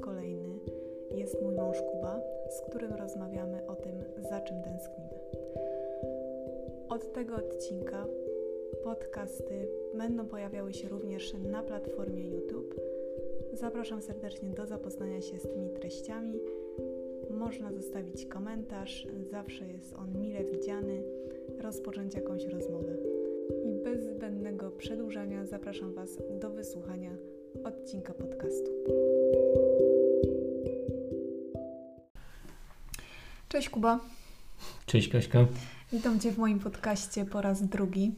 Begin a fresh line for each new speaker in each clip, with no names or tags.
kolejny jest mój mąż Kuba, z którym rozmawiamy o tym, za czym tęsknimy. Od tego odcinka podcasty będą pojawiały się również na platformie YouTube. Zapraszam serdecznie do zapoznania się z tymi treściami. Można zostawić komentarz, zawsze jest on mile widziany, rozpocząć jakąś rozmowę. I bez zbędnego przedłużania zapraszam Was do wysłuchania odcinka podcastu. Cześć Kuba.
Cześć Kaśka.
Witam Cię w moim podcaście po raz drugi.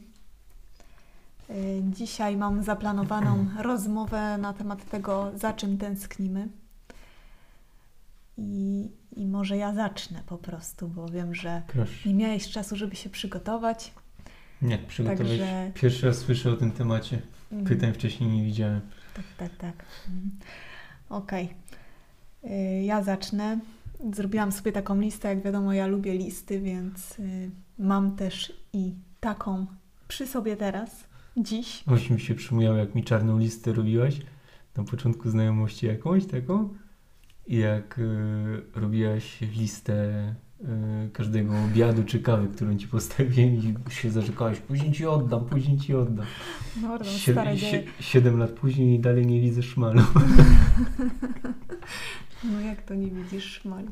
Y, Dzisiaj mam zaplanowaną rozmowę na temat tego, za czym tęsknimy. I, I może ja zacznę po prostu, bo wiem, że
Proszę.
nie miałeś czasu, żeby się przygotować.
Nie, przygotowałeś.
Także-
Pierwszy raz słyszę o tym temacie.
Mm.
Pytań wcześniej nie widziałem.
Tak, tak, tak. Mhm. Okej. Y, Ja zacznę. Zrobiłam sobie taką listę. Jak wiadomo, ja lubię listy, więc y, mam też i taką przy sobie teraz, dziś.
Oś mi się przypomniało, jak mi czarną listę robiłaś na początku znajomości jakąś taką. I jak y, robiłaś listę y, każdego obiadu czy kawy, którą ci postawiłem i się zarzekałaś, później ci oddam, później ci oddam.
Mordą,
Sie-
stare
sie-
dzieje.
siedem lat później i dalej nie widzę szmalu.
No jak to nie widzisz szmalu?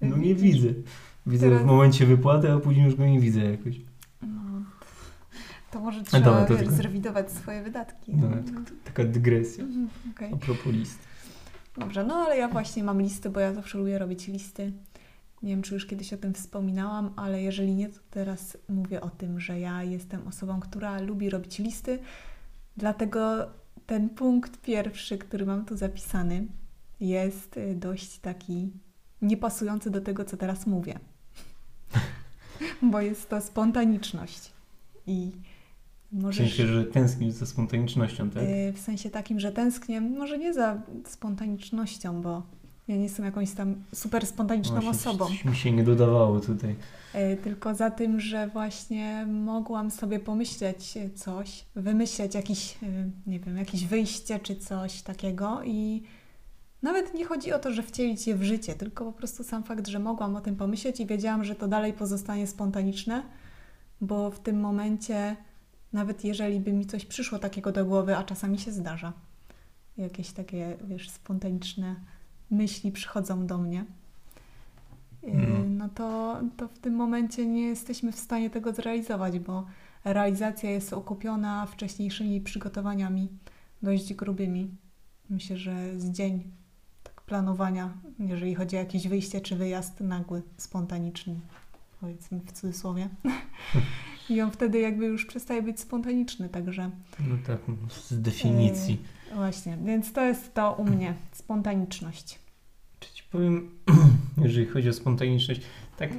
No nie widzę. Widzę
Teraz-
w momencie wypłaty, a później już go nie widzę jakoś.
No, to może trzeba
dobra, to
wiesz,
tylko-
zrewidować swoje wydatki.
No, taka dygresja.
Mhm, okej.
A propos list.
Dobrze, no ale ja właśnie mam listy, bo ja zawsze lubię robić listy. Nie wiem, czy już kiedyś o tym wspominałam, ale jeżeli nie, to teraz mówię o tym, że ja jestem osobą, która lubi robić listy. Dlatego ten punkt pierwszy, który mam tu zapisany, jest y, dość taki niepasujący do tego, co teraz mówię. Bo jest to spontaniczność. I
W
możesz...
sensie, że tęsknisz za spontanicznością, tak?
Y, W sensie takim, że tęsknię, może nie za spontanicznością, bo ja nie jestem jakąś tam super spontaniczną
Właśnie
osobą,
Coś mi się nie dodawało tutaj.
y, tylko za tym, że właśnie mogłam sobie pomyśleć coś, wymyśleć jakiś, nie wiem, jakieś wyjście czy coś takiego i nawet nie chodzi o to, że wcielić je w życie, tylko po prostu sam fakt, że mogłam o tym pomyśleć i wiedziałam, że to dalej pozostanie spontaniczne, bo w tym momencie nawet jeżeli by mi coś przyszło takiego do głowy, a czasami się zdarza, jakieś takie, wiesz, spontaniczne myśli przychodzą do mnie, yy,
No.
no to, to w tym momencie nie jesteśmy w stanie tego zrealizować, bo realizacja jest okupiona wcześniejszymi przygotowaniami dość grubymi. Myślę, że z dzień planowania, jeżeli chodzi o jakieś wyjście czy wyjazd nagły, spontaniczny, powiedzmy w cudzysłowie. I on wtedy jakby już przestaje być spontaniczny, także
No tak, z definicji.
właśnie, więc to jest to u mnie, spontaniczność.
Czy ci powiem, jeżeli chodzi o spontaniczność, tak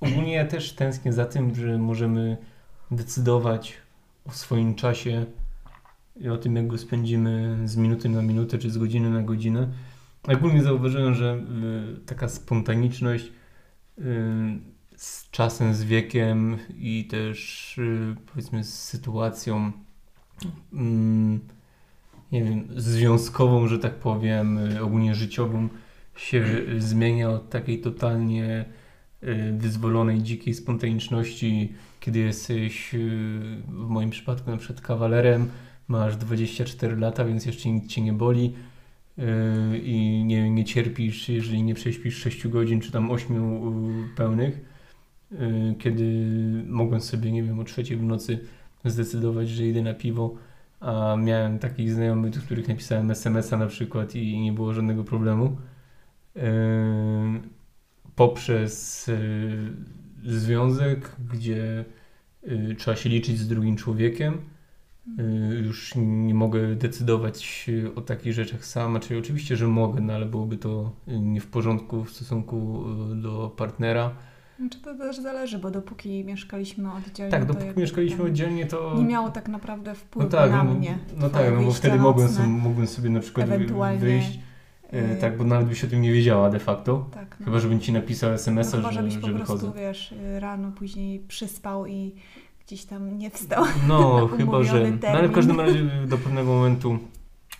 ogólnie ja też tęsknię za tym, że możemy decydować o swoim czasie i o tym, jak go spędzimy z minuty na minutę, czy z godziny na godzinę. Ogólnie zauważyłem, że y, taka spontaniczność y, z czasem, z wiekiem i też y, powiedzmy z sytuacją mm, nie wiem, związkową, że tak powiem, ogólnie życiową się zmienia od takiej totalnie wyzwolonej, dzikiej spontaniczności, kiedy jesteś w moim przypadku na przykład kawalerem, masz 24 lata, więc jeszcze nic cię nie boli i nie, nie cierpisz, jeżeli nie prześpisz 6 godzin czy tam 8 y, pełnych, y, kiedy mogłem sobie, nie wiem, o trzeciej w nocy zdecydować, że idę na piwo, a miałem takich znajomych, do których napisałem SMS-a na przykład i nie było żadnego problemu. Poprzez związek, gdzie trzeba się liczyć z drugim człowiekiem. Yy, już nie mogę decydować o takich rzeczach sam, czyli oczywiście, że mogę, no ale byłoby to yy, nie w porządku w stosunku yy, do partnera.
Znaczy to też zależy, bo dopóki mieszkaliśmy oddzielnie,
Tak, dopóki mieszkaliśmy oddzielnie, to...
nie miało tak naprawdę wpływu
No tak,
na
no,
mnie.
no tak, no bo wtedy mogłem sobie, mogłem sobie na przykład wyjść, e,
y,
tak, bo nawet byś o tym nie wiedziała de facto.
Tak, no.
Chyba, żebym ci napisał
no,
SMS-a,
chyba,
że,
żebyś
że
po prostu,
wychodzę.
wiesz, y, rano później przyspał i gdzieś tam nie wstał.
No, chyba, że... No ale w każdym razie do pewnego momentu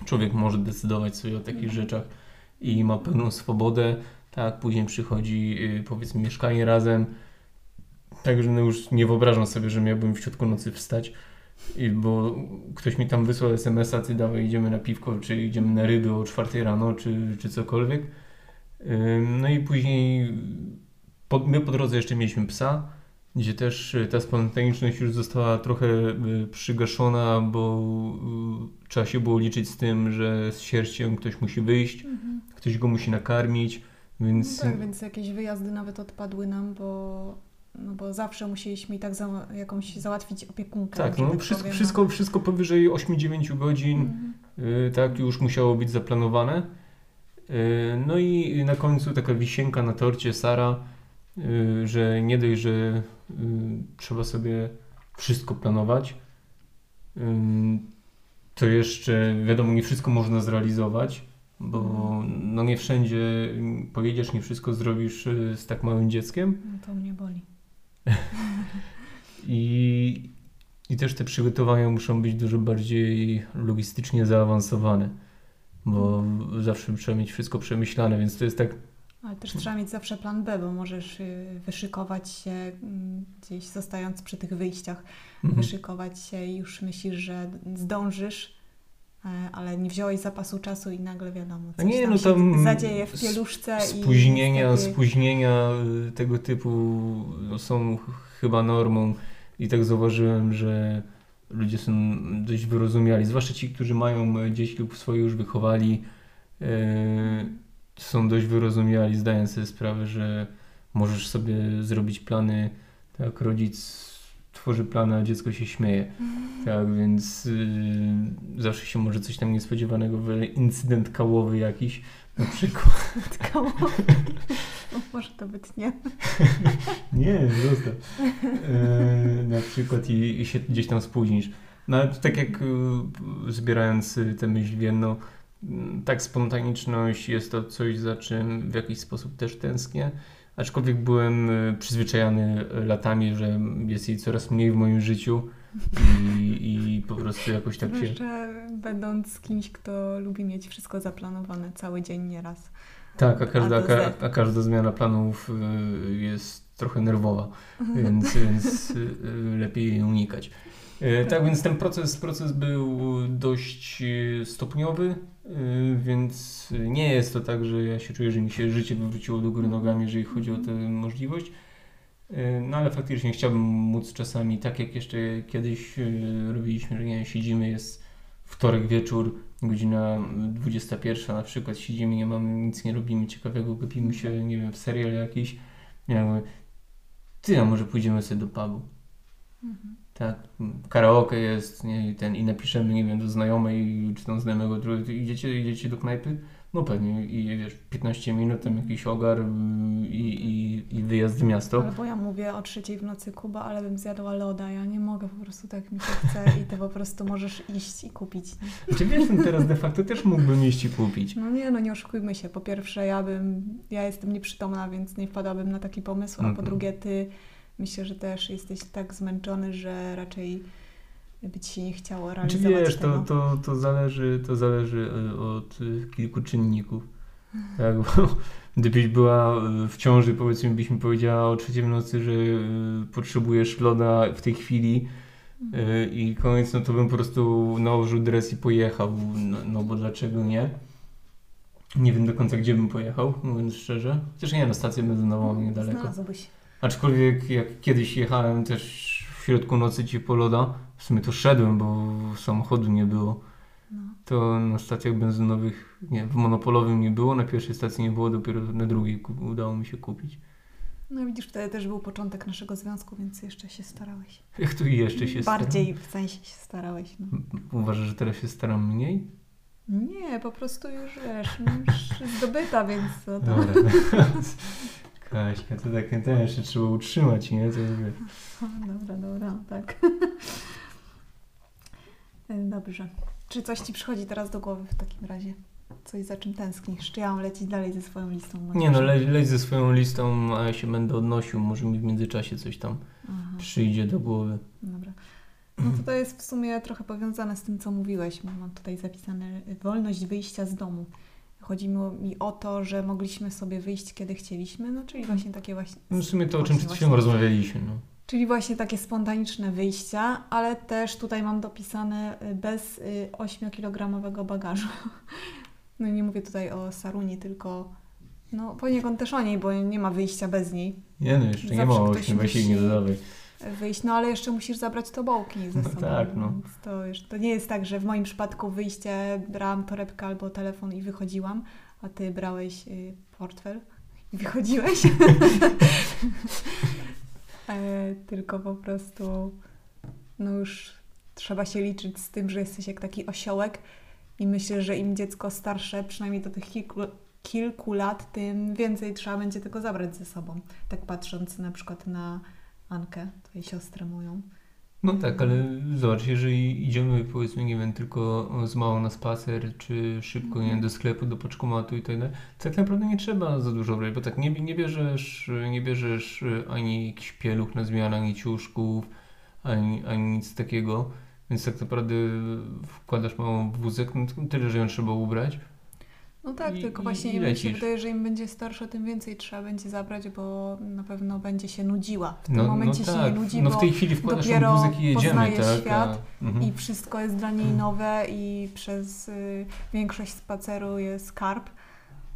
człowiek może decydować sobie o takich rzeczach i ma pełną swobodę, tak, później przychodzi y, powiedzmy mieszkanie razem, także no już nie wyobrażam sobie, że miałbym w środku nocy wstać, bo ktoś mi tam wysłał SMS-a, ty dawaj idziemy na piwko, czy idziemy na ryby o czwartej rano, czy, czy cokolwiek. No i później po, my po drodze jeszcze mieliśmy psa, gdzie też y, ta spontaniczność już została trochę y, przygaszona, bo y, trzeba się było liczyć z tym, że z sierścią ktoś musi wyjść,
Mhm.
ktoś go musi nakarmić, więc
No tak, więc jakieś wyjazdy nawet odpadły nam, bo, no bo zawsze musieliśmy i tak za, jakąś załatwić opiekunkę.
tak, no,
tak
wszystko,
powiem,
wszystko, wszystko powyżej 8-9 godzin
Mhm.
y, tak już musiało być zaplanowane. Y, No i na końcu taka wisienka na torcie Sara, że nie dość, że y, trzeba sobie wszystko planować, ym, to jeszcze wiadomo, nie wszystko można zrealizować, bo no nie wszędzie pojedziesz, nie wszystko zrobisz y, z tak małym dzieckiem.
No to mnie boli.
I, I też te przygotowania muszą być dużo bardziej logistycznie zaawansowane, bo zawsze trzeba mieć wszystko przemyślane, więc to jest tak.
Ale też trzeba mieć zawsze plan B, bo możesz y, wyszykować się mm, gdzieś zostając przy tych wyjściach,
Mhm.
wyszykować się i już myślisz, że zdążysz, e, ale nie wziąłeś zapasu czasu i nagle wiadomo,
A
coś
nie,
tam
no
się
tam
zadzieje w pieluszce i
Spóźnienia,
niestety-
spóźnienia y, tego typu no, są ch- chyba normą i tak zauważyłem, że ludzie są dość wyrozumiali, zwłaszcza ci, którzy mają e, dzieci lub swoje już wychowali, e, są dość wyrozumiali, zdając sobie sprawę, że możesz sobie zrobić plany, tak, rodzic tworzy plany, a dziecko się śmieje. Tak, więc y, zawsze się może coś tam niespodziewanego, incydent kałowy jakiś na przykład.
Kałowy. No, może to być nie.
Nie, zostaw. E, na przykład i, i się gdzieś tam spóźnisz. No ale tak jak y, zbierając y, tę myśl w jedno, tak spontaniczność jest to coś, za czym w jakiś sposób też tęsknię. Aczkolwiek byłem y, przyzwyczajony y, latami, że jest jej coraz mniej w moim życiu i, i po prostu jakoś tak się...
Zwłaszcza będąc kimś, kto lubi mieć wszystko zaplanowane cały dzień nieraz.
Tak, a każda,
A
a każda zmiana planów y, jest trochę nerwowa, więc, więc y, lepiej jej unikać. Y, Tak, więc ten proces, proces był dość stopniowy, więc nie jest to tak, że ja się czuję, że mi się życie wywróciło do góry nogami, jeżeli chodzi o tę możliwość. Y, No ale faktycznie chciałbym móc czasami, tak jak jeszcze kiedyś y, robiliśmy, że nie wiem, siedzimy, jest wtorek wieczór, godzina 21 na przykład, siedzimy, nie mamy, nic nie robimy ciekawego, gapimy się, nie wiem, w serial jakiś. Ja mówię, ty, a może pójdziemy sobie do pubu?
Mhm.
Tak, karaoke jest, nie, i ten, i napiszemy, nie wiem, do znajomej, czy tam znajomego, drugiego, idziecie, idziecie do knajpy? No pewnie, i wiesz, 15 minut, tam jakiś ogar y, i, i, i wyjazd w miasto.
Albo ja mówię o trzeciej w nocy Kuba, ale bym zjadła loda. Ja nie mogę, po prostu tak mi się chce i ty po prostu możesz iść i kupić.
Czy wiesz, no teraz de facto też mógłbym iść i kupić.
No nie, no nie oszukujmy się. Po pierwsze, ja bym, ja jestem nieprzytomna, więc nie wpadłabym na taki pomysł, a po
Mhm.
drugie ty myślę, że też jesteś tak zmęczony, że raczej by ci się nie chciało
Czy
realizować
Znaczy, wiesz,
tego.
to, to, to zależy, to zależy y, od kilku czynników. Tak, bo gdybyś była y, w ciąży, powiedzmy, byś mi powiedziała o trzeciej nocy, że y, potrzebujesz loda w tej chwili y, i koniec, no to bym po prostu nałożył dres i pojechał, no, no bo dlaczego nie? Nie wiem do końca, gdzie bym pojechał, mówiąc szczerze. Chociaż nie, na stację benzynową
Mhm.
niedaleko.
Znalazłbyś.
Aczkolwiek jak kiedyś jechałem też w środku nocy ci po loda, w sumie to szedłem, bo samochodu nie było,
No.
to na stacjach benzynowych, nie, w monopolowym nie było, na pierwszej stacji nie było, dopiero na drugiej udało mi się kupić.
no widzisz, wtedy też był początek naszego związku, więc jeszcze się starałeś.
Jak tu jeszcze się
Bardziej w sensie się starałeś. No.
staram? Uważasz, że teraz się staram mniej?
Nie, po prostu już wiesz, no już zdobyta, więc to, to...
Dobra. Kaśka, to tak ten jeszcze trzeba utrzymać, nie? To wiesz.
Dobra, dobra, tak. E, Dobrze. Czy coś Ci przychodzi teraz do głowy w takim razie? Coś za czym tęsknisz? Czy ja mam lecieć dalej ze swoją listą?
Nie no, leć, leć ze swoją listą, a ja się będę odnosił, może mi w międzyczasie coś tam
Aha,
przyjdzie do głowy.
dobra. No to to jest w sumie trochę powiązane z tym, co mówiłeś. Mam tutaj zapisane y, wolność wyjścia z domu. Chodziło mi o to, że mogliśmy sobie wyjść, kiedy chcieliśmy, no czyli właśnie takie właśnie...
No w sumie to, o czym przed chwilą rozmawialiśmy. No.
Czyli właśnie takie spontaniczne wyjścia, ale też tutaj mam dopisane y, bez y, 8-kilogramowego bagażu. No i nie mówię tutaj o Saruni, tylko no poniekąd też o niej, bo nie ma wyjścia bez niej.
Nie no, jeszcze nie
Zawsze
ma
ktoś
ośmiu, weź jej nie
musi-
dodawaj.
Wyjść, no ale jeszcze musisz zabrać tobołki ze
No
sobą.
tak, no.
To, już, to nie jest tak, że w moim przypadku wyjście brałam torebkę albo telefon i wychodziłam, a ty brałeś y, portfel i wychodziłeś. e, tylko po prostu no już trzeba się liczyć z tym, że jesteś jak taki osiołek i myślę, że im dziecko starsze, przynajmniej do tych kilku, kilku lat, tym więcej trzeba będzie tego zabrać ze sobą. Tak patrząc na przykład na Ankę, twojej siostrę moją.
No tak, ale zobacz, jeżeli idziemy powiedzmy, nie wiem, tylko z małą na spacer, czy szybko, nie wiem, do sklepu, do paczkomatu i tak dalej, to tak naprawdę nie trzeba za dużo brać, bo tak nie, nie bierzesz, nie bierzesz ani jakichś pieluch na zmianę, ani ciuszków, ani, ani nic takiego, więc tak naprawdę wkładasz małą w wózek, no tyle, że ją trzeba ubrać.
No tak,
I-
tylko
i-
właśnie
i
mi się wydaje, że im będzie starsza, tym więcej trzeba będzie zabrać, bo na pewno będzie się nudziła. W tym
No,
momencie
no
się
tak,
nie nudzi,
no w tej chwili wkładasz
dopiero
wózek i jedziemy,
poznaje
tak?
świat
A, mhm.
i wszystko jest dla niej nowe i przez y, większość spaceru jest skarb.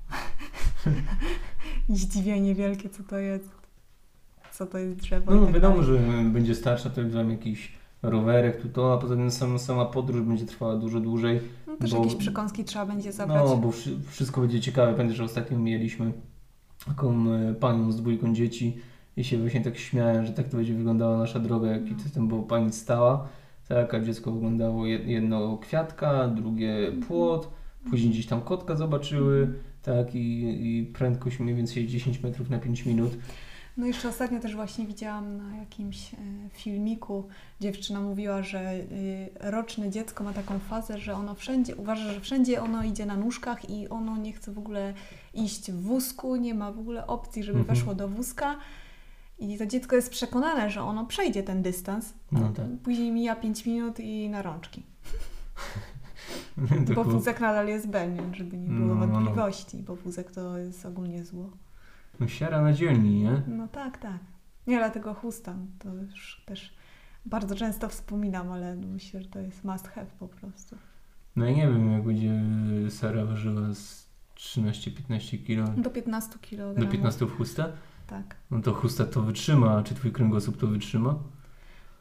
I zdziwienie wielkie, co to jest. Co to jest drzewo.
No
tak
wiadomo, że będzie starsza, to tam jakiś rowerek, tu to, a poza tym sama, sama podróż będzie trwała dużo dłużej.
No, też
bo-
jakieś przekąski trzeba będzie zabrać.
No, bo wszy- wszystko będzie ciekawe. Pamiętam, że ostatnio mieliśmy taką e, panią z dwójką dzieci i się właśnie tak śmiałem, że tak to będzie wyglądała nasza droga, jak tam było pani stała. Tak, a dziecko oglądało jed- jedno kwiatka, drugie płot, później gdzieś tam kotka zobaczyły, tak, i, i prędkość mniej więcej 10 metrów na 5 minut.
No jeszcze ostatnio też właśnie widziałam na jakimś e, filmiku, dziewczyna mówiła, że y, roczne dziecko ma taką fazę, że ono wszędzie, uważa, że wszędzie ono idzie na nóżkach i ono nie chce w ogóle iść w wózku, nie ma w ogóle opcji, żeby
Mhm.
weszło do wózka. I to dziecko jest przekonane, że ono przejdzie ten dystans.
No tak.
Później mija 5 minut i na rączki. Bo wózek nadal jest B, nie? żeby nie było
No, no, no.
wątpliwości, bo wózek to jest ogólnie zło.
No, siara na dzielni, nie?
No tak, tak. Nie, dlatego chusta, to już też bardzo często wspominam, ale myślę, że to jest must have po prostu.
No i nie wiem, jak będzie Sara ważyła z 13-15 kilo
Do 15 kg.
do 15 w chustę,
Tak.
no to chusta to wytrzyma, czy twój kręgosłup to wytrzyma?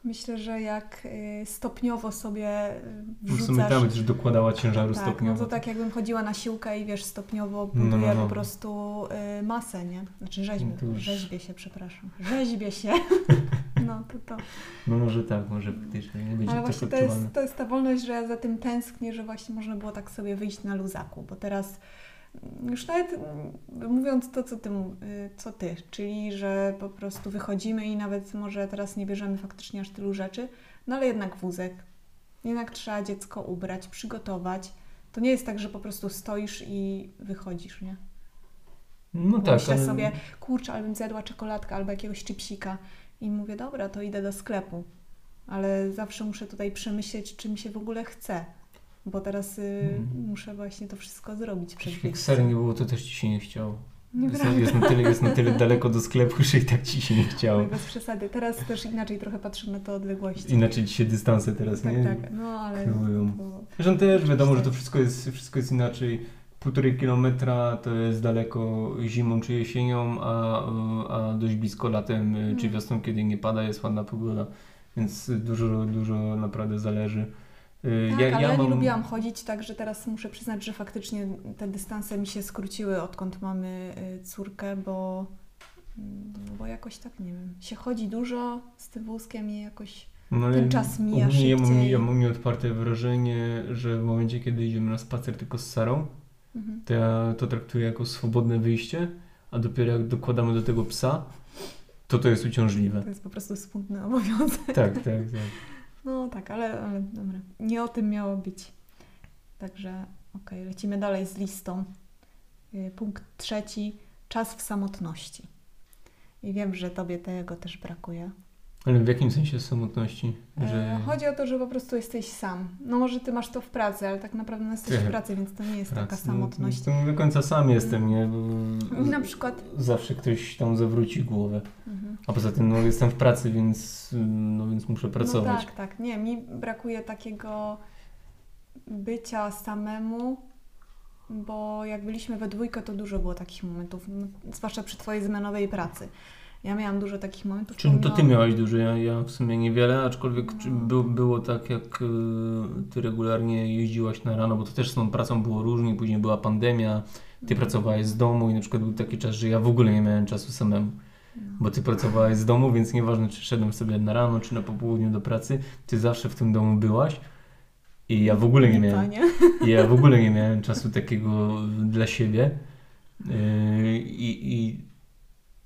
Myślę, że jak y, stopniowo sobie y,
No w sumie
wrzucasz...
będziesz dokładała ciężaru
tak,
stopniowo.
no to tak jakbym chodziła na siłkę i wiesz, stopniowo
No, no,
buduję
no.
po prostu y, masę, nie? Znaczy rzeźbię,
No już-
rzeźbię się, przepraszam. Rzeźbię się. no to to.
No może tak, może faktycznie nie będzie
Ale właśnie to jest, to jest ta wolność, że ja za tym tęsknię, że właśnie można było tak sobie wyjść na luzaku, bo teraz już nawet mm, mówiąc to, co ty, y, co ty, czyli że po prostu wychodzimy i nawet może teraz nie bierzemy faktycznie aż tylu rzeczy, no ale jednak wózek, jednak trzeba dziecko ubrać, przygotować. To nie jest tak, że po prostu stoisz i wychodzisz, nie?
No tak,
Myślę
ale
sobie, kurczę, ale bym zjadła czekoladkę albo jakiegoś chipsika i mówię, dobra, to idę do sklepu. Ale zawsze muszę tutaj przemyśleć, czy mi się w ogóle chce. Bo teraz y,
Mhm.
muszę właśnie to wszystko zrobić przed
jak
wyjściem.
sery nie było, to też ci się nie chciało. Jest,
Nieprawda.
jest, na tyle, jest na tyle daleko do sklepu, że i tak ci się nie chciało.
Bez przesady. Teraz też inaczej trochę patrzę na te odległości.
Inaczej ci się dystanse teraz,
tak,
nie?
tak. No ale
Kreują.
to,
Zresztą też wiadomo, że to wszystko jest, wszystko jest inaczej. Półtorej kilometra to jest daleko zimą czy jesienią, a, a dość blisko latem y, czy
Mm.
wiosną, kiedy nie pada, jest ładna pogoda. Więc dużo, dużo naprawdę zależy. Y,
tak, ale ja, nie
mam-
lubiłam chodzić, także teraz muszę przyznać, że faktycznie te dystanse mi się skróciły, odkąd mamy y, córkę, bo, mm, bo jakoś tak, nie wiem, się chodzi dużo z tym wózkiem i jakoś...
No,
ten czas mija
ogólnie ja mam,
szybciej.
ja mam wrażenie, że w momencie, kiedy idziemy na spacer tylko z Sarą,
Mhm.
to ja to traktuję jako swobodne wyjście, a dopiero jak dokładamy do tego psa, to to jest uciążliwe.
To jest po prostu smutny obowiązek.
Tak, tak, tak.
No tak, ale, ale dobra. Nie o tym miało być. Także okej, lecimy dalej z listą. Y, Punkt trzeci. Czas w samotności. I wiem, że Tobie tego też brakuje.
Ale w jakim sensie samotności?
E,
Że
Chodzi o to, że po prostu jesteś sam. No może ty masz to w pracy, ale tak naprawdę no jesteś
Tak.
w pracy, więc to nie jest taka
pracy,
samotność.
No, do końca sam jestem, nie? Bo
Na przykład...
zawsze ktoś tam zawróci głowę.
Mhm.
A poza tym no, jestem w pracy, więc, no, więc muszę pracować.
No tak, tak. Nie, mi brakuje takiego bycia samemu, bo jak byliśmy we dwójkę, to dużo było takich momentów, no, zwłaszcza przy twojej zmianowej pracy. Ja miałam dużo takich momentów.
Czyli to ty miałaś dużo, ja, ja w sumie niewiele, aczkolwiek
No.
by, było tak, jak y, ty regularnie jeździłaś na rano, bo to też z tą pracą było różnie, później była pandemia, ty
Mhm.
pracowałeś z domu i na przykład był taki czas, że ja w ogóle nie miałem czasu samemu,
No.
bo ty pracowałeś z domu, więc nieważne czy szedłem sobie na rano, czy na popołudniu do pracy, ty zawsze w tym domu byłaś i ja w ogóle nie miałem, i ja w ogóle nie miałem czasu takiego dla siebie Yy, i, i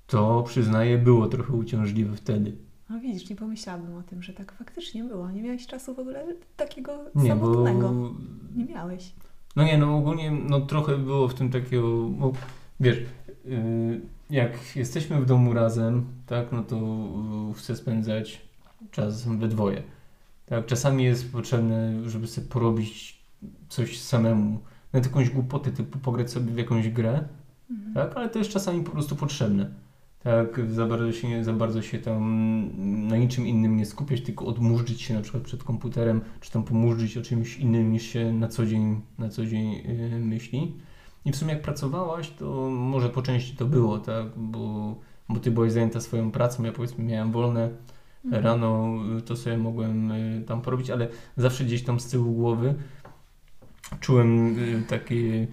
to przyznaję było trochę uciążliwe wtedy.
No widzisz, nie pomyślałabym o tym, że tak faktycznie było. Nie miałeś czasu w ogóle takiego
Nie, bo
samotnego. Nie miałeś.
No nie, no ogólnie no trochę było w tym takiego, bo wiesz, yy, jak jesteśmy w domu razem, tak, no to yy, chcę spędzać czas we dwoje. Tak, czasami jest potrzebne, żeby sobie porobić coś samemu, nawet jakąś głupotę, typu pograć sobie w jakąś grę,
Mhm.
tak, ale to jest czasami po prostu potrzebne. Tak, za bardzo się, nie- za bardzo się tam na niczym innym nie skupiać, tylko odmurzyć się na przykład przed komputerem, czy tam pomurzyć o czymś innym niż się na co dzień, na co dzień yy, myśli. I w sumie jak pracowałaś, to może po części to było, tak, bo, bo ty byłaś zajęta swoją pracą, ja powiedzmy miałem wolne
Mhm.
rano, to sobie mogłem y, tam porobić, ale zawsze gdzieś tam z tyłu głowy czułem y, taki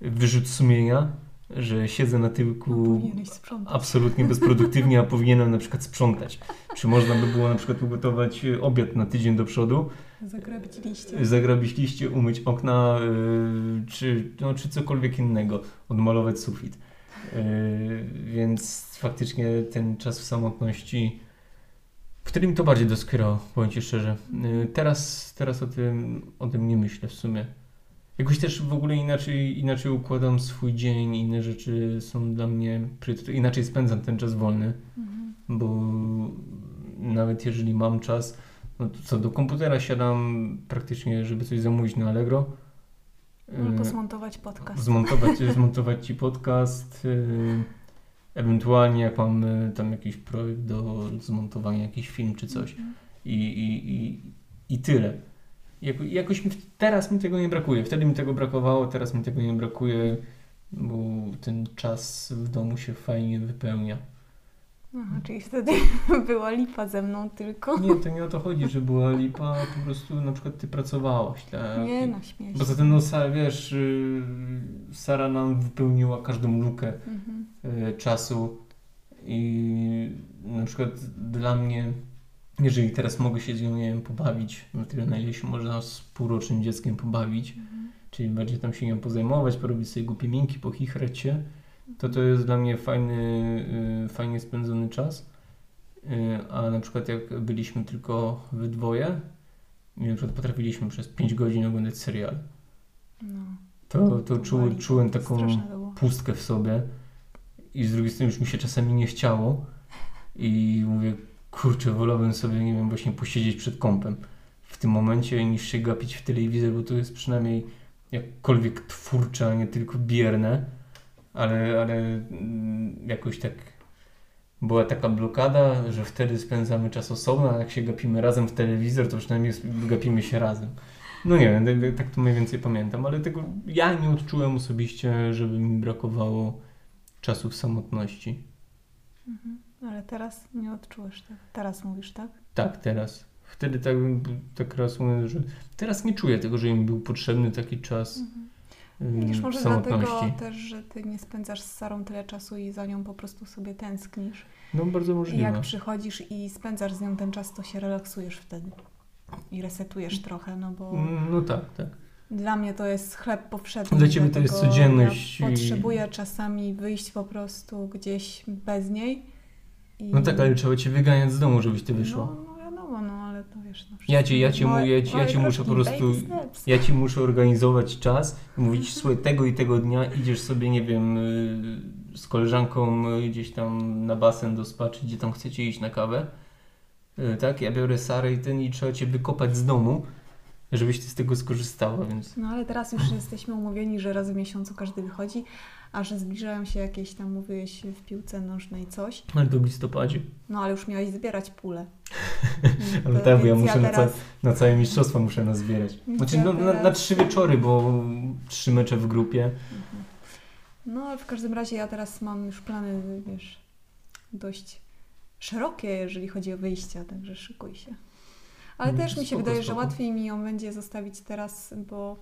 wyrzut sumienia, że siedzę na
No,
tyłku
sprzątać.
absolutnie bezproduktywnie, a powinienem na przykład sprzątać. Czy można by było na przykład ugotować y, obiad na tydzień do przodu,
Zagrabić liście.
zagrabić liście, umyć okna, y, czy, no, czy cokolwiek innego, odmalować sufit. Więc faktycznie ten czas w samotności, wtedy mi to bardziej doskwierało, powiem Ci szczerze. Teraz, teraz o, tym, o tym nie myślę w sumie. Jakoś też w ogóle inaczej, inaczej układam swój dzień, inne rzeczy są dla mnie, inaczej spędzam ten czas wolny
Mhm.
bo nawet jeżeli mam czas, no to co, do komputera siadam praktycznie, żeby coś zamówić na Allegro.
Albo
Yy,
zmontować podcast.
Zmontować, zmontować Ci podcast, yy, ewentualnie jak mam yy, tam jakiś projekt do zmontowania, jakiś film czy coś
Mhm.
i, i, i, i tyle. Jako, jakoś mi, teraz mi tego nie brakuje, wtedy mi tego brakowało, teraz mi tego nie brakuje, bo ten czas w domu się fajnie wypełnia.
Aha, czyli wtedy była lipa ze mną tylko.
Nie, to nie o to chodzi, że była lipa, po prostu na przykład ty pracowałaś, tak?
Nie no, śmiesz.
Poza tym, no, Sa- wiesz, y, Sara nam wypełniła każdą lukę
Mhm.
y, czasu i na przykład dla mnie, jeżeli teraz mogę się z nią, nie wiem, pobawić, na tyle na ile się można z półrocznym dzieckiem pobawić,
Mhm.
czyli bardziej tam się nią pozajmować, porobić sobie głupie minki, pochichrać się, to to jest dla mnie fajny, y, fajnie spędzony czas. Y, A na przykład jak byliśmy tylko we dwoje i na przykład potrafiliśmy przez 5 godzin oglądać serial,
No.
to, to czu, czułem taką pustkę w sobie i z drugiej strony już mi się czasami nie chciało i mówię, kurczę, wolałbym sobie, nie wiem, właśnie posiedzieć przed kąpem w tym momencie niż się gapić w telewizor, bo to jest przynajmniej jakkolwiek twórcze, a nie tylko bierne, ale, ale mm, jakoś tak była taka blokada, że wtedy spędzamy czas osobno, a jak się gapimy razem w telewizor, to przynajmniej gapimy się razem. No nie wiem, tak- tak to mniej więcej pamiętam, ale tego ja nie odczułem osobiście, żeby mi brakowało czasu w samotności.
Mhm. Ale teraz nie odczuwasz tak. Teraz mówisz, tak?
Tak, teraz. Wtedy tak, tak raz mówię, że teraz nie czuję tego, że mi był potrzebny taki czas
Mhm. Widzisz, może
samotności.
dlatego też, że ty nie spędzasz z Sarą tyle czasu i za nią po prostu sobie tęsknisz.
No bardzo
I
możliwe.
jak przychodzisz i spędzasz z nią ten czas, to się relaksujesz wtedy. I resetujesz trochę, no bo
No tak, tak.
dla mnie to jest chleb powszedni.
Dla ciebie to jest codzienność
Ja potrzebuję czasami wyjść po prostu gdzieś bez niej. I...
No tak, ale trzeba cię wyganiać z domu, żebyś ty wyszła.
No, no wiadomo, no ale to wiesz. No,
Ja ci- ja ci mówię, ja ci- ja ci muszę po prostu-. Ja ci muszę organizować czas i mówić, słuchaj, tego i tego dnia idziesz sobie, nie wiem, y, z koleżanką y, gdzieś tam na basen do spa, czy gdzie tam chcecie iść na kawę. y, tak? Ja biorę Sarę i ten i trzeba cię wykopać z domu, żebyś ty z tego skorzystała, więc...
No ale teraz już jesteśmy umówieni, że raz w miesiącu każdy wychodzi, a że zbliżają się jakieś tam, mówiłeś, w piłce nożnej coś.
Ale to w listopadzie.
No ale już miałeś zbierać pulę.
ale tak, bo ja muszę na,
teraz,
ca- na całe mistrzostwa muszę nazbierać. Znaczy
ja
no, na, na trzy wieczory, bo trzy mecze w grupie.
No ale w każdym razie ja teraz mam już plany, wiesz, dość szerokie, jeżeli chodzi o wyjścia, także szykuj się. Ale
Mm,
też mi się
spoko,
wydaje, że
spoko.
łatwiej mi ją będzie zostawić teraz, bo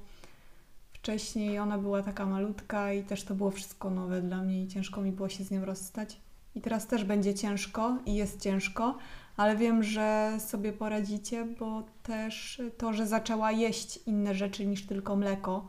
wcześniej ona była taka malutka i też to było wszystko nowe dla mnie i ciężko mi było się z nią rozstać. I teraz też będzie ciężko i jest ciężko, ale wiem, że sobie poradzicie, bo też to, że zaczęła jeść inne rzeczy niż tylko mleko,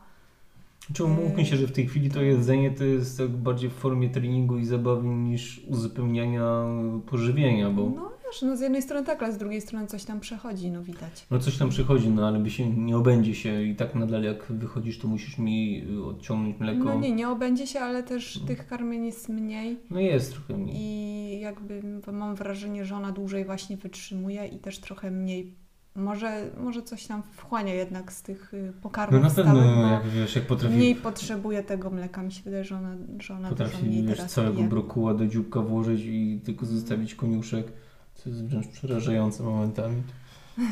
Czy umówmy się, że w tej chwili to jedzenie to jest tak bardziej w formie treningu i zabawy niż uzupełniania pożywienia, bo
No wiesz, no z jednej strony tak, ale z drugiej strony coś tam przechodzi, no widać.
no coś tam przychodzi, no ale by się nie obędzie się i tak nadal jak wychodzisz, to musisz mi y, odciągnąć mleko.
No nie, nie obędzie się, ale też tych karmień jest mniej
No jest trochę mniej.
i jakby mam wrażenie, że ona dłużej właśnie wytrzymuje i też trochę mniej, może, może coś tam wchłania jednak z tych y,
No
pokarmów
na pewno,
stałych,
jak wiesz, jak potrafi,
mniej potrzebuje tego mleka. Mi się wydaje, że ona, że ona dużo
potrafi
mniej
wiesz,
teraz
całego brokuła do dzióbka włożyć i tylko zostawić koniuszek, co jest wręcz przerażające momentami.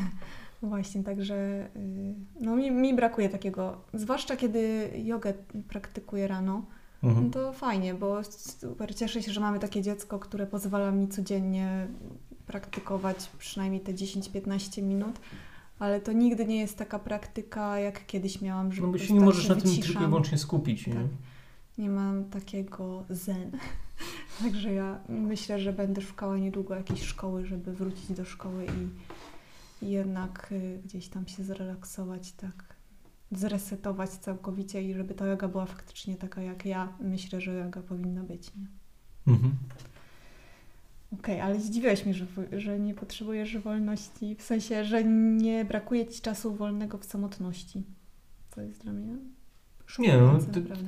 Właśnie, także y, no mi, mi brakuje takiego, zwłaszcza kiedy jogę praktykuję rano, No
Mhm.
to fajnie, bo super cieszę się, że mamy takie dziecko, które pozwala mi codziennie praktykować przynajmniej te 10-15 minut, ale to nigdy nie jest taka praktyka, jak kiedyś miałam, że
No bo się nie
tak
możesz na tym tylko i wyłącznie skupić, nie?
Tak. Nie mam takiego zen. Także ja myślę, że będę szukała niedługo jakiejś szkoły, żeby wrócić do szkoły i, i jednak y, gdzieś tam się zrelaksować, tak zresetować całkowicie i żeby ta joga była faktycznie taka, jak ja myślę, że joga powinna być. Nie?
Mhm.
Okej, ale zdziwiłeś mnie, że, że nie potrzebujesz wolności, w sensie, że nie brakuje Ci czasu wolnego w samotności. To jest dla mnie
Nie no,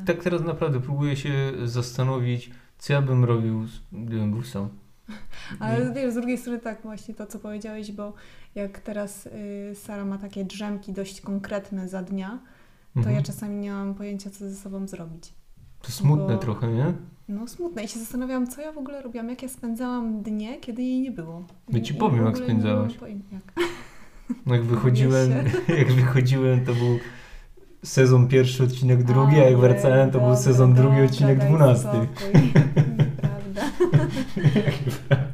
tak teraz naprawdę próbuję się zastanowić, co ja bym robił, gdybym był sam.
Ale wiesz, z drugiej strony tak właśnie to, co powiedziałeś, bo jak teraz y, Sara ma takie drzemki dość konkretne za dnia, to
Mhm.
ja czasami nie mam pojęcia, co ze sobą zrobić.
To smutne
bo-
trochę, nie?
No smutne i się zastanawiałam, co ja w ogóle robiłam, jak ja spędzałam dnie, kiedy jej nie było.
Ja
I-
ci powiem, jak
nie
spędzałaś.
pojęcia, Jak.
No jak wychodziłem, jak wychodziłem, to był sezon pierwszy, odcinek drugi, a jak wracałem, to był
dobra,
sezon drugi,
dobra,
odcinek
daj
dwunasty.
spokój. Nieprawda.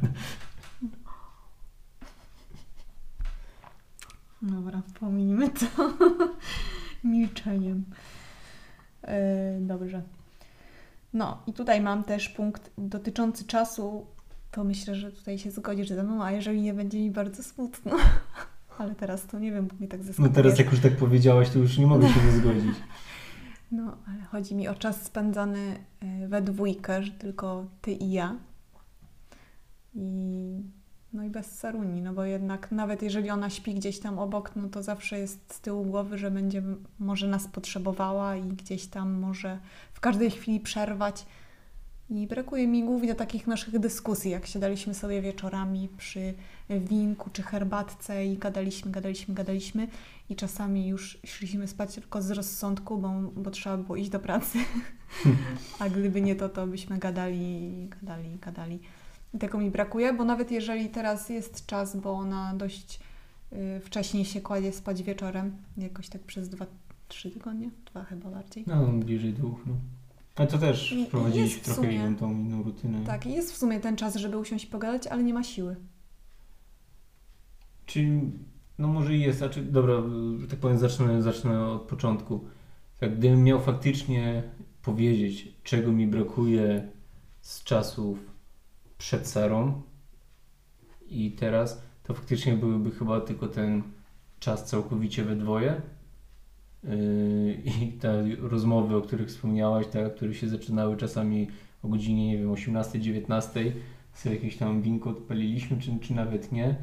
Dobra, pominijmy to milczeniem. E, dobrze. No i tutaj mam też punkt dotyczący czasu. To myślę, że tutaj się zgodzisz ze mną, a jeżeli nie będzie mi bardzo smutno. Ale teraz to nie wiem, bo mnie tak
No
zaskakuje.
teraz jak już tak powiedziałaś, to już nie mogę się nie zgodzić.
No, ale chodzi mi o czas spędzany e, we dwójkę, że tylko ty i ja. I no i bez Saruni, no bo jednak nawet jeżeli ona śpi gdzieś tam obok, no to zawsze jest z tyłu głowy, że będzie może nas potrzebowała i gdzieś tam może w każdej chwili przerwać. I brakuje mi głównie takich naszych dyskusji, jak siadaliśmy sobie wieczorami przy winku czy herbatce i gadaliśmy, gadaliśmy, gadaliśmy i czasami już szliśmy spać tylko z rozsądku, bo, bo trzeba było iść do pracy. A gdyby nie to, to byśmy gadali, gadali, gadali. I tego mi brakuje, bo nawet jeżeli teraz jest czas, bo ona dość y, wcześniej się kładzie spać wieczorem, jakoś tak przez dwa, trzy tygodnie, dwa chyba bardziej.
No, bliżej dwóch, no. Ale to też wprowadziliśmy trochę
sumie-
inną tą inną rutynę.
Tak, jest w sumie ten czas, żeby usiąść i pogadać, ale nie ma siły.
Czyli, no może jest, znaczy, dobra, że tak powiem, zacznę, zacznę od początku. Tak, gdybym miał faktycznie powiedzieć, czego mi brakuje z czasów przed Sarą i teraz, to faktycznie byłyby chyba tylko ten czas całkowicie we dwoje i te rozmowy, o których wspomniałaś, te, które się zaczynały czasami o godzinie, nie wiem, 18-19, sobie jakieś tam winko odpaliliśmy, czy, czy nawet nie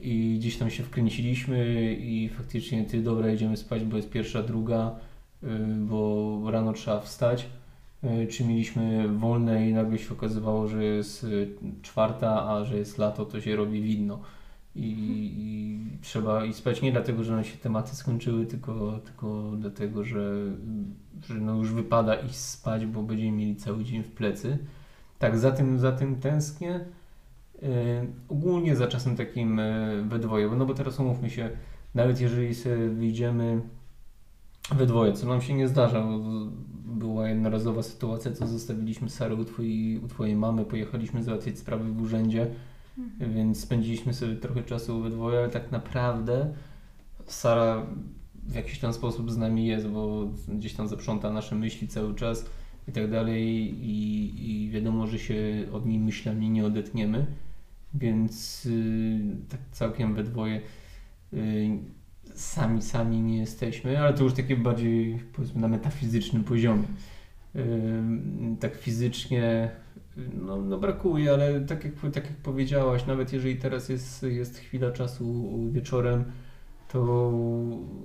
i gdzieś tam się wkręciliśmy i faktycznie ty, dobra, idziemy spać, bo jest pierwsza, druga, yy, bo rano trzeba wstać. Yy, Czy mieliśmy wolne i nagle się okazywało, że jest yy, czwarta, a że jest lato, to się robi widno. I, i trzeba i spać nie dlatego, że nam się tematy skończyły, tylko, tylko dlatego, że, że no już wypada iść spać, bo będziemy mieli cały dzień w plecy. Tak, za tym, za tym tęsknię. Yy, ogólnie za czasem takim yy, we dwoje, no bo teraz umówmy się, nawet jeżeli sobie wyjdziemy we dwoje, co nam się nie zdarza, bo była jednorazowa sytuacja, co zostawiliśmy Sarę u twojej, u twojej mamy, pojechaliśmy załatwić sprawy w urzędzie, mhm. więc spędziliśmy sobie trochę czasu we dwoje, ale tak naprawdę Sara w jakiś tam sposób z nami jest, bo gdzieś tam zaprząta nasze myśli cały czas i tak dalej i, i wiadomo, że się od niej myślami nie odetniemy, więc yy, tak całkiem we dwoje yy, sami, sami nie jesteśmy, ale to już takie bardziej powiedzmy na metafizycznym poziomie. Yy, tak fizycznie no, no brakuje, ale tak jak, tak jak powiedziałaś, nawet jeżeli teraz jest, jest chwila czasu wieczorem, to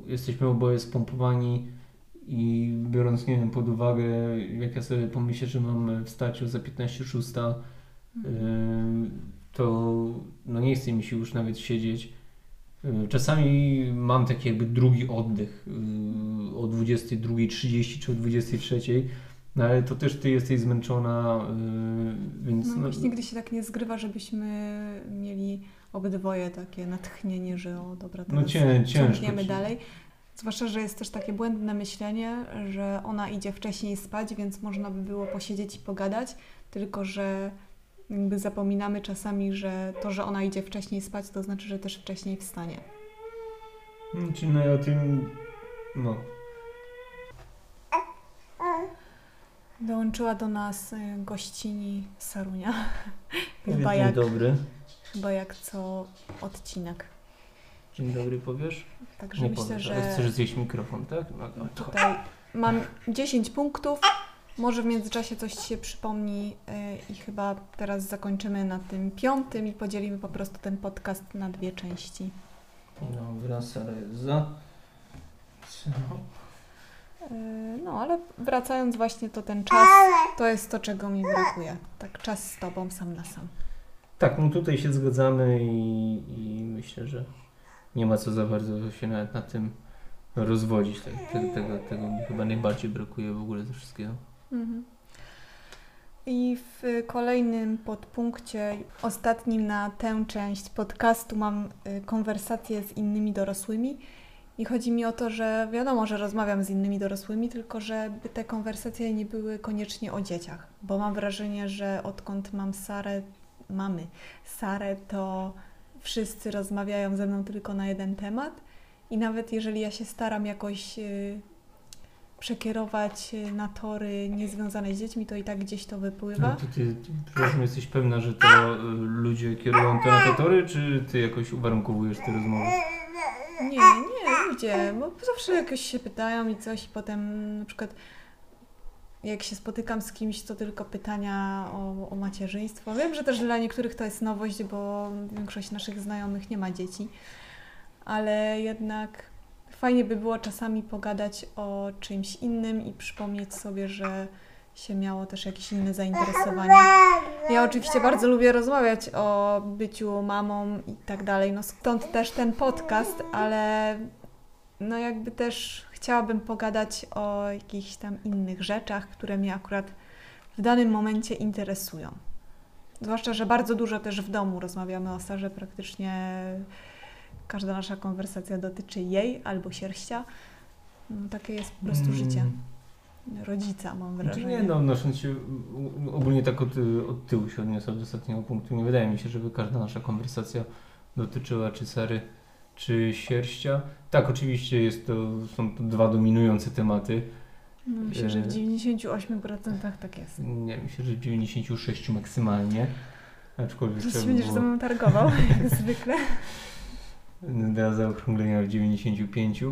jesteśmy oboje spompowani i biorąc, nie wiem, pod uwagę, jak ja sobie pomyślę, że mam wstać za 15.06, mhm. to no nie chce mi się już nawet siedzieć czasami mam taki jakby drugi oddech y, o 22.30 czy o 23.00, no ale to też ty jesteś zmęczona, y, więc...
No, no nigdy się tak nie zgrywa, żebyśmy mieli obydwoje takie natchnienie, że o dobra,
teraz no cię,
ciągniemy dalej. Zwłaszcza, że jest też takie błędne myślenie, że ona idzie wcześniej spać, więc można by było posiedzieć i pogadać, tylko że jakby zapominamy czasami, że to, że ona idzie wcześniej spać, to znaczy, że też wcześniej wstanie.
Hmm, Czy no o tym, no.
Dołączyła do nas y, gościni Sarunia.
Chyba Dzień jak, dobry.
Chyba jak co odcinek.
Dzień dobry powiesz?
Także Nie myślę, powiesz, że...
Chcesz zjeść mikrofon, tak? No,
no, tutaj mam 10 punktów. Może w międzyczasie coś się przypomni yy, i chyba teraz zakończymy na tym piątym i podzielimy po prostu ten podcast na dwie części.
Dobra, Sara jest za.
Yy, no, ale wracając właśnie to ten czas, to jest to, czego mi brakuje. Tak, czas z Tobą sam na sam.
Tak, no tutaj się zgadzamy i, i myślę, że nie ma co za bardzo się nawet na tym rozwodzić. Tak, tego, tego, tego mi chyba najbardziej brakuje w ogóle ze wszystkiego. Mhm.
I w kolejnym podpunkcie, ostatnim na tę część podcastu, mam y, konwersacje z innymi dorosłymi. I chodzi mi o to, że wiadomo, że rozmawiam z innymi dorosłymi, tylko żeby te konwersacje nie były koniecznie o dzieciach, bo mam wrażenie, że odkąd mam Sarę, mamy Sarę, to wszyscy rozmawiają ze mną tylko na jeden temat. I nawet jeżeli ja się staram jakoś y, przekierować y, na tory niezwiązane z dziećmi, to i tak gdzieś to wypływa. No
to ty, przepraszam, jesteś pewna, że to y, ludzie kierują to na te tory, czy ty jakoś uwarunkowujesz te rozmowy?
Nie, nie, ludzie, bo zawsze jakoś się pytają i coś i potem na przykład jak się spotykam z kimś, to tylko pytania o, o macierzyństwo. Wiem, że też dla niektórych to jest nowość, bo większość naszych znajomych nie ma dzieci, ale jednak fajnie by było czasami pogadać o czymś innym i przypomnieć sobie, że się miało też jakieś inne zainteresowania. Ja oczywiście bardzo lubię rozmawiać o byciu mamą i tak dalej, no stąd też ten podcast, ale no jakby też chciałabym pogadać o jakichś tam innych rzeczach, które mnie akurat w danym momencie interesują. Zwłaszcza, że bardzo dużo też w domu rozmawiamy o Sarze praktycznie każda nasza konwersacja dotyczy jej albo sierścia. No, takie jest po prostu mm. życie rodzica, mam znaczy wrażenie.
Nie, no, odnosząc się ogólnie tak od, od tyłu się odniosę do ostatniego punktu. Nie wydaje mi się, żeby każda nasza konwersacja dotyczyła czy sery, czy sierścia. Tak, oczywiście jest to, są to dwa dominujące tematy.
No, myślę, że w 98% tak jest.
Nie, myślę, że w 96% maksymalnie.
Aczkolwiek się będziesz było... ze mną targował, jak zwykle
dla zaokrąglenia w 95.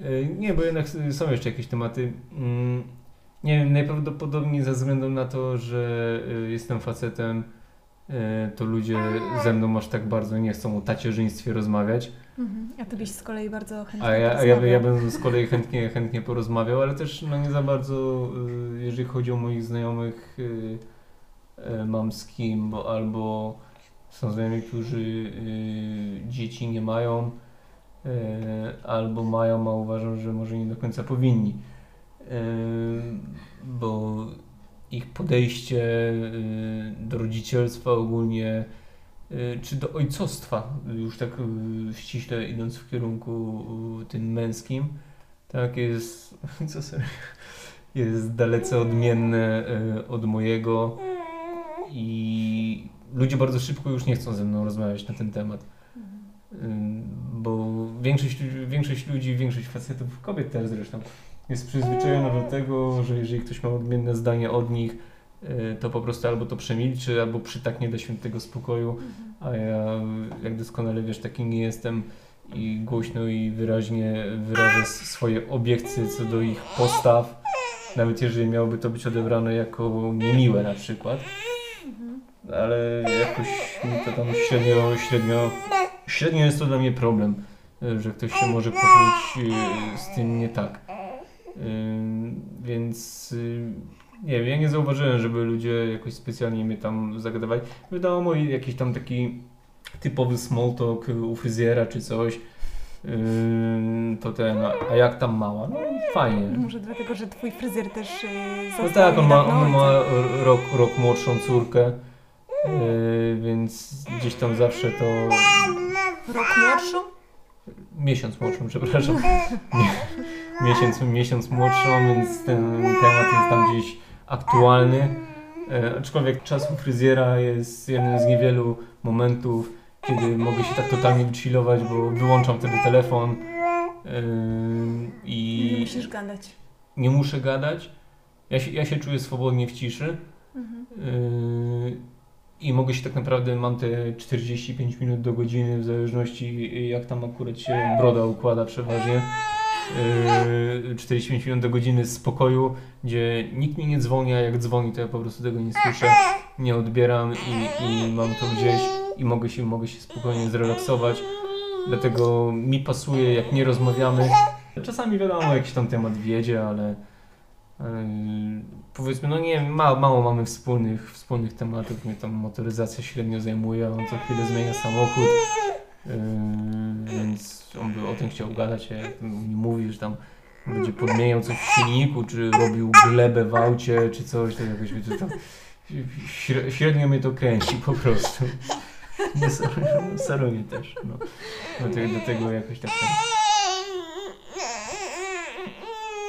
E, nie, bo jednak są jeszcze jakieś tematy. Mm, nie wiem, najprawdopodobniej ze względu na to, że e, jestem facetem, e, to ludzie ze mną aż tak bardzo nie chcą o tacierzyństwie rozmawiać.
Mhm. A ty byś z kolei bardzo chętnie
A ja, a ja, ja bym z kolei chętnie, chętnie porozmawiał, ale też no nie za bardzo, jeżeli chodzi o moich znajomych, mam z kim, bo albo są znajomi, którzy dzieci nie mają, albo mają, a uważam, że może nie do końca powinni. E, bo ich podejście e, do rodzicielstwa ogólnie, e, czy do ojcostwa, już tak e, ściśle idąc w kierunku e, tym męskim, tak jest, co sobie, jest dalece odmienne e, od mojego i ludzie bardzo szybko już nie chcą ze mną rozmawiać na ten temat. Większość, większość ludzi, większość facetów, kobiet też zresztą, jest przyzwyczajona do tego, że jeżeli ktoś ma odmienne zdanie od nich, y, to po prostu albo to przemilczy, albo przytaknie do świętego spokoju, a ja, jak doskonale wiesz, taki nie jestem i głośno i wyraźnie wyrażę swoje obiekcje co do ich postaw, nawet jeżeli miałoby to być odebrane jako niemiłe na przykład ale jakoś mi to tam średnio, średnio, średnio jest to dla mnie problem, że ktoś się może poczuć y, z tym nie tak. Y, Więc nie wiem, ja nie zauważyłem, żeby ludzie jakoś specjalnie mnie tam zagadywali. Wiadomo, i jakiś tam taki typowy small talk u fryzjera czy coś. To ten, a- a jak tam mała? No fajnie.
Może dlatego, że twój fryzjer też
No
został
tak, on ma, on ma rok, rok młodszą córkę, yy, więc gdzieś tam zawsze to
Rok młodszą?
Miesiąc młodszą, przepraszam. Mie- miesiąc, miesiąc młodszą, więc ten temat jest tam gdzieś aktualny. E, aczkolwiek czas u fryzjera jest jednym z niewielu momentów, kiedy mogę się tak totalnie wychillować, bo wyłączam wtedy telefon yy, i
Nie musisz gadać.
nie muszę gadać. Ja się, ja się czuję swobodnie w ciszy.
Mhm.
Yy, I mogę się tak naprawdę, mam te 45 minut do godziny, w zależności jak tam akurat się broda układa przeważnie. Yy, 45 minut do godziny spokoju, gdzie nikt mi nie dzwoni, a jak dzwoni, to ja po prostu tego nie słyszę, nie odbieram i, i mam to gdzieś i mogę się, mogę się spokojnie zrelaksować. Dlatego mi pasuje, jak nie rozmawiamy. Czasami wiadomo, jakiś tam temat wiedzie, ale Yy, powiedzmy, no nie wiem, mało, mamy wspólnych, wspólnych tematów. Mnie tam motoryzacja średnio zajmuje, on co chwilę zmienia samochód. Yy, więc on by o tym chciał gadać, jak mi mówi, że tam będzie podmieniał coś w silniku, czy robił glebę w aucie, czy coś, to jakoś mi to średnio mnie to kręci po prostu. No, Sarunie też, no. Do tego, do tego jakoś tak.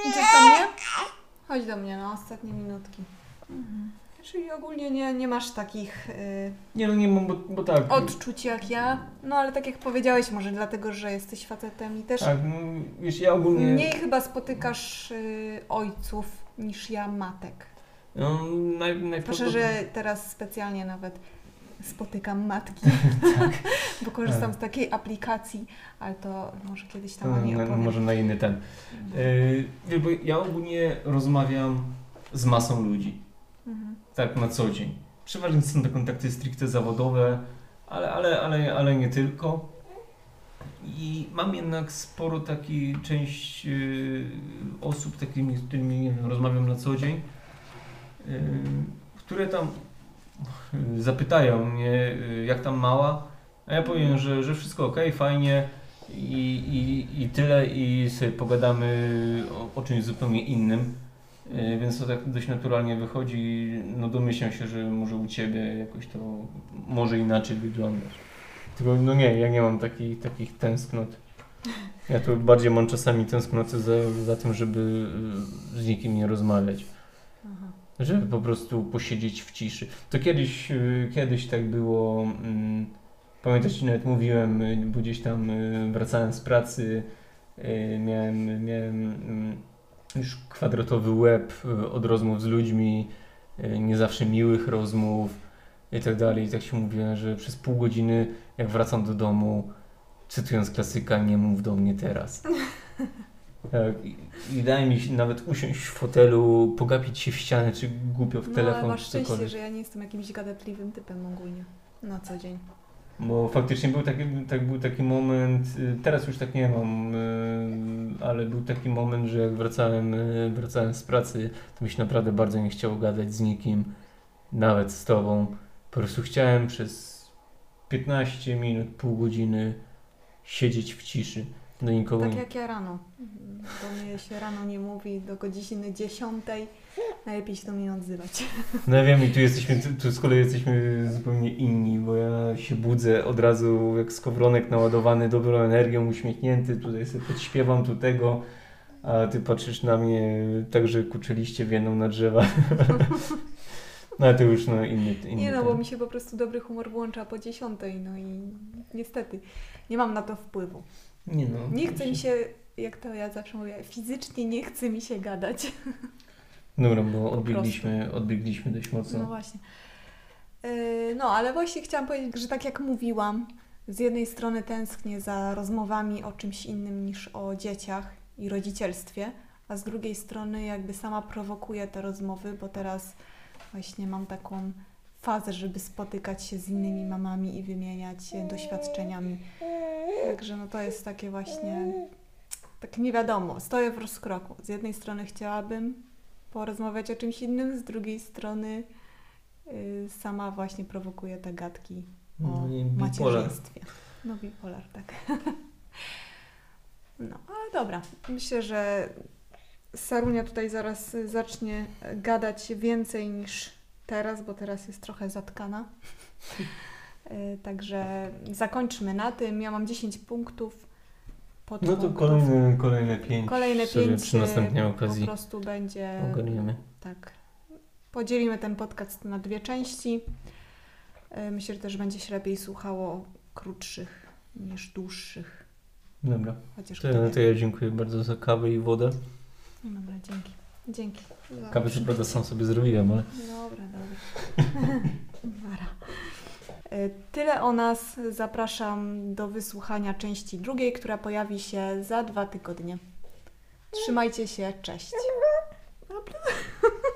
Idziesz? Chodź do mnie na ostatnie minutki. Mhm. Czyli ogólnie nie, nie masz takich y,
Nie no, nie mam, bo, bo tak...
odczuć jak ja. No ale tak jak powiedziałeś, może dlatego, że jesteś facetem i też
Tak, no, wiesz, ja ogólnie...
mniej chyba spotykasz y, ojców niż ja matek.
No, naj,
Proszę,
najprawdopodobniej...
że teraz specjalnie nawet spotykam matki, bo korzystam z takiej aplikacji, ale to może kiedyś tam
No,
opowiem.
może na inny ten. Yy, bo ja ogólnie rozmawiam z masą ludzi,
Mhm.
tak na co dzień. Przeważnie są to kontakty stricte zawodowe, ale, ale, ale, ale nie tylko. I mam jednak sporo takiej część yy, osób, takimi, z którymi wiem, rozmawiam na co dzień, yy, które tam zapytają mnie, yy, jak tam mała, a ja powiem, że, że wszystko ok, fajnie i, i, i tyle i sobie pogadamy o, o czymś zupełnie innym. Yy, Więc to tak dość naturalnie wychodzi. No domyślam się, że może u Ciebie jakoś to może inaczej wyglądać. Tylko no nie, ja nie mam takich, takich tęsknot. Ja tu bardziej mam czasami tęsknoty za, za tym, żeby yy, z nikim nie rozmawiać. Żeby po prostu posiedzieć w ciszy. To kiedyś, yy, kiedyś tak było. mm, Pamiętasz, nawet mówiłem, yy, bo gdzieś tam yy, wracałem z pracy, miałem, miałem mm, już kwadratowy łeb od rozmów z ludźmi, nie zawsze miłych rozmów i tak dalej. I tak się mówiłem, że przez pół godziny, jak wracam do domu, cytując klasyka, nie mów do mnie teraz. Tak, i, daje mi się nawet usiąść w fotelu, pogapić się w ścianę, czy głupio w
No
telefon,
ale masz
czy
szczęście,
cokolwiek.
że ja nie jestem jakimś gadatliwym typem ogólnie. Na co dzień.
Bo faktycznie był taki, tak, był taki moment, y, teraz już tak nie mam, y, ale był taki moment, że jak wracałem, y, wracałem z pracy, to mi się naprawdę bardzo nie chciało gadać z nikim, nawet z tobą. Po prostu chciałem przez 15 minut, pół godziny siedzieć w ciszy. Do nikogo
Tak jak ja rano. Do mnie się rano nie mówi do godziny 10. Najlepiej się do mnie nie odzywać.
No ja wiem i tu jesteśmy, tu, z kolei jesteśmy zupełnie inni, bo ja się budzę od razu jak skowronek naładowany dobrą energią, uśmiechnięty, tutaj sobie podśpiewam tu tego, a ty patrzysz na mnie tak, że kurczyliście wieną na drzewa. No ale to już no inny, inny
Nie no,
ten.
bo mi się po prostu dobry humor włącza po 10. No i niestety nie mam na to wpływu.
Nie no.
Nie chce mi się, jak to ja zawsze mówię, fizycznie nie chce mi się gadać.
Dobra, bo odbiegliśmy, odbiegliśmy dość mocno.
No właśnie. Yy, No, ale właśnie chciałam powiedzieć, że tak jak mówiłam, z jednej strony tęsknię za rozmowami o czymś innym niż o dzieciach i rodzicielstwie, a z drugiej strony jakby sama prowokuję te rozmowy, bo teraz właśnie mam taką fazę, żeby spotykać się z innymi mamami i wymieniać się doświadczeniami. Także no to jest takie właśnie, tak nie wiadomo, stoję w rozkroku. Z jednej strony chciałabym porozmawiać o czymś innym, z drugiej strony y, sama właśnie prowokuję te gadki o
No bipolar.
macierzyństwie. No bipolar, tak. No, ale dobra. Myślę, że Sarunia tutaj zaraz zacznie gadać więcej niż teraz, bo teraz jest trochę zatkana. Y, Także zakończmy na tym. Ja mam 10 punktów.
No to kolejne, kolejne pięć
Kolejne
sobie
pięć
przy następnej
y,
okazji
po prostu będzie
ogarniemy.
tak. Podzielimy ten podcast na dwie części. Y, Myślę, że też będzie się lepiej słuchało krótszych niż dłuższych.
Dobra,
Chociaż
to, to ja dziękuję bardzo za kawę i wodę.
No Dobra, dzięki. Dzięki.
Kawę co prawda sam sobie zrobiłem, ale
Dobra, dobra. Wara. Y, Tyle o nas. Zapraszam do wysłuchania części drugiej, która pojawi się za dwa tygodnie. Trzymajcie się. Cześć. Dobra.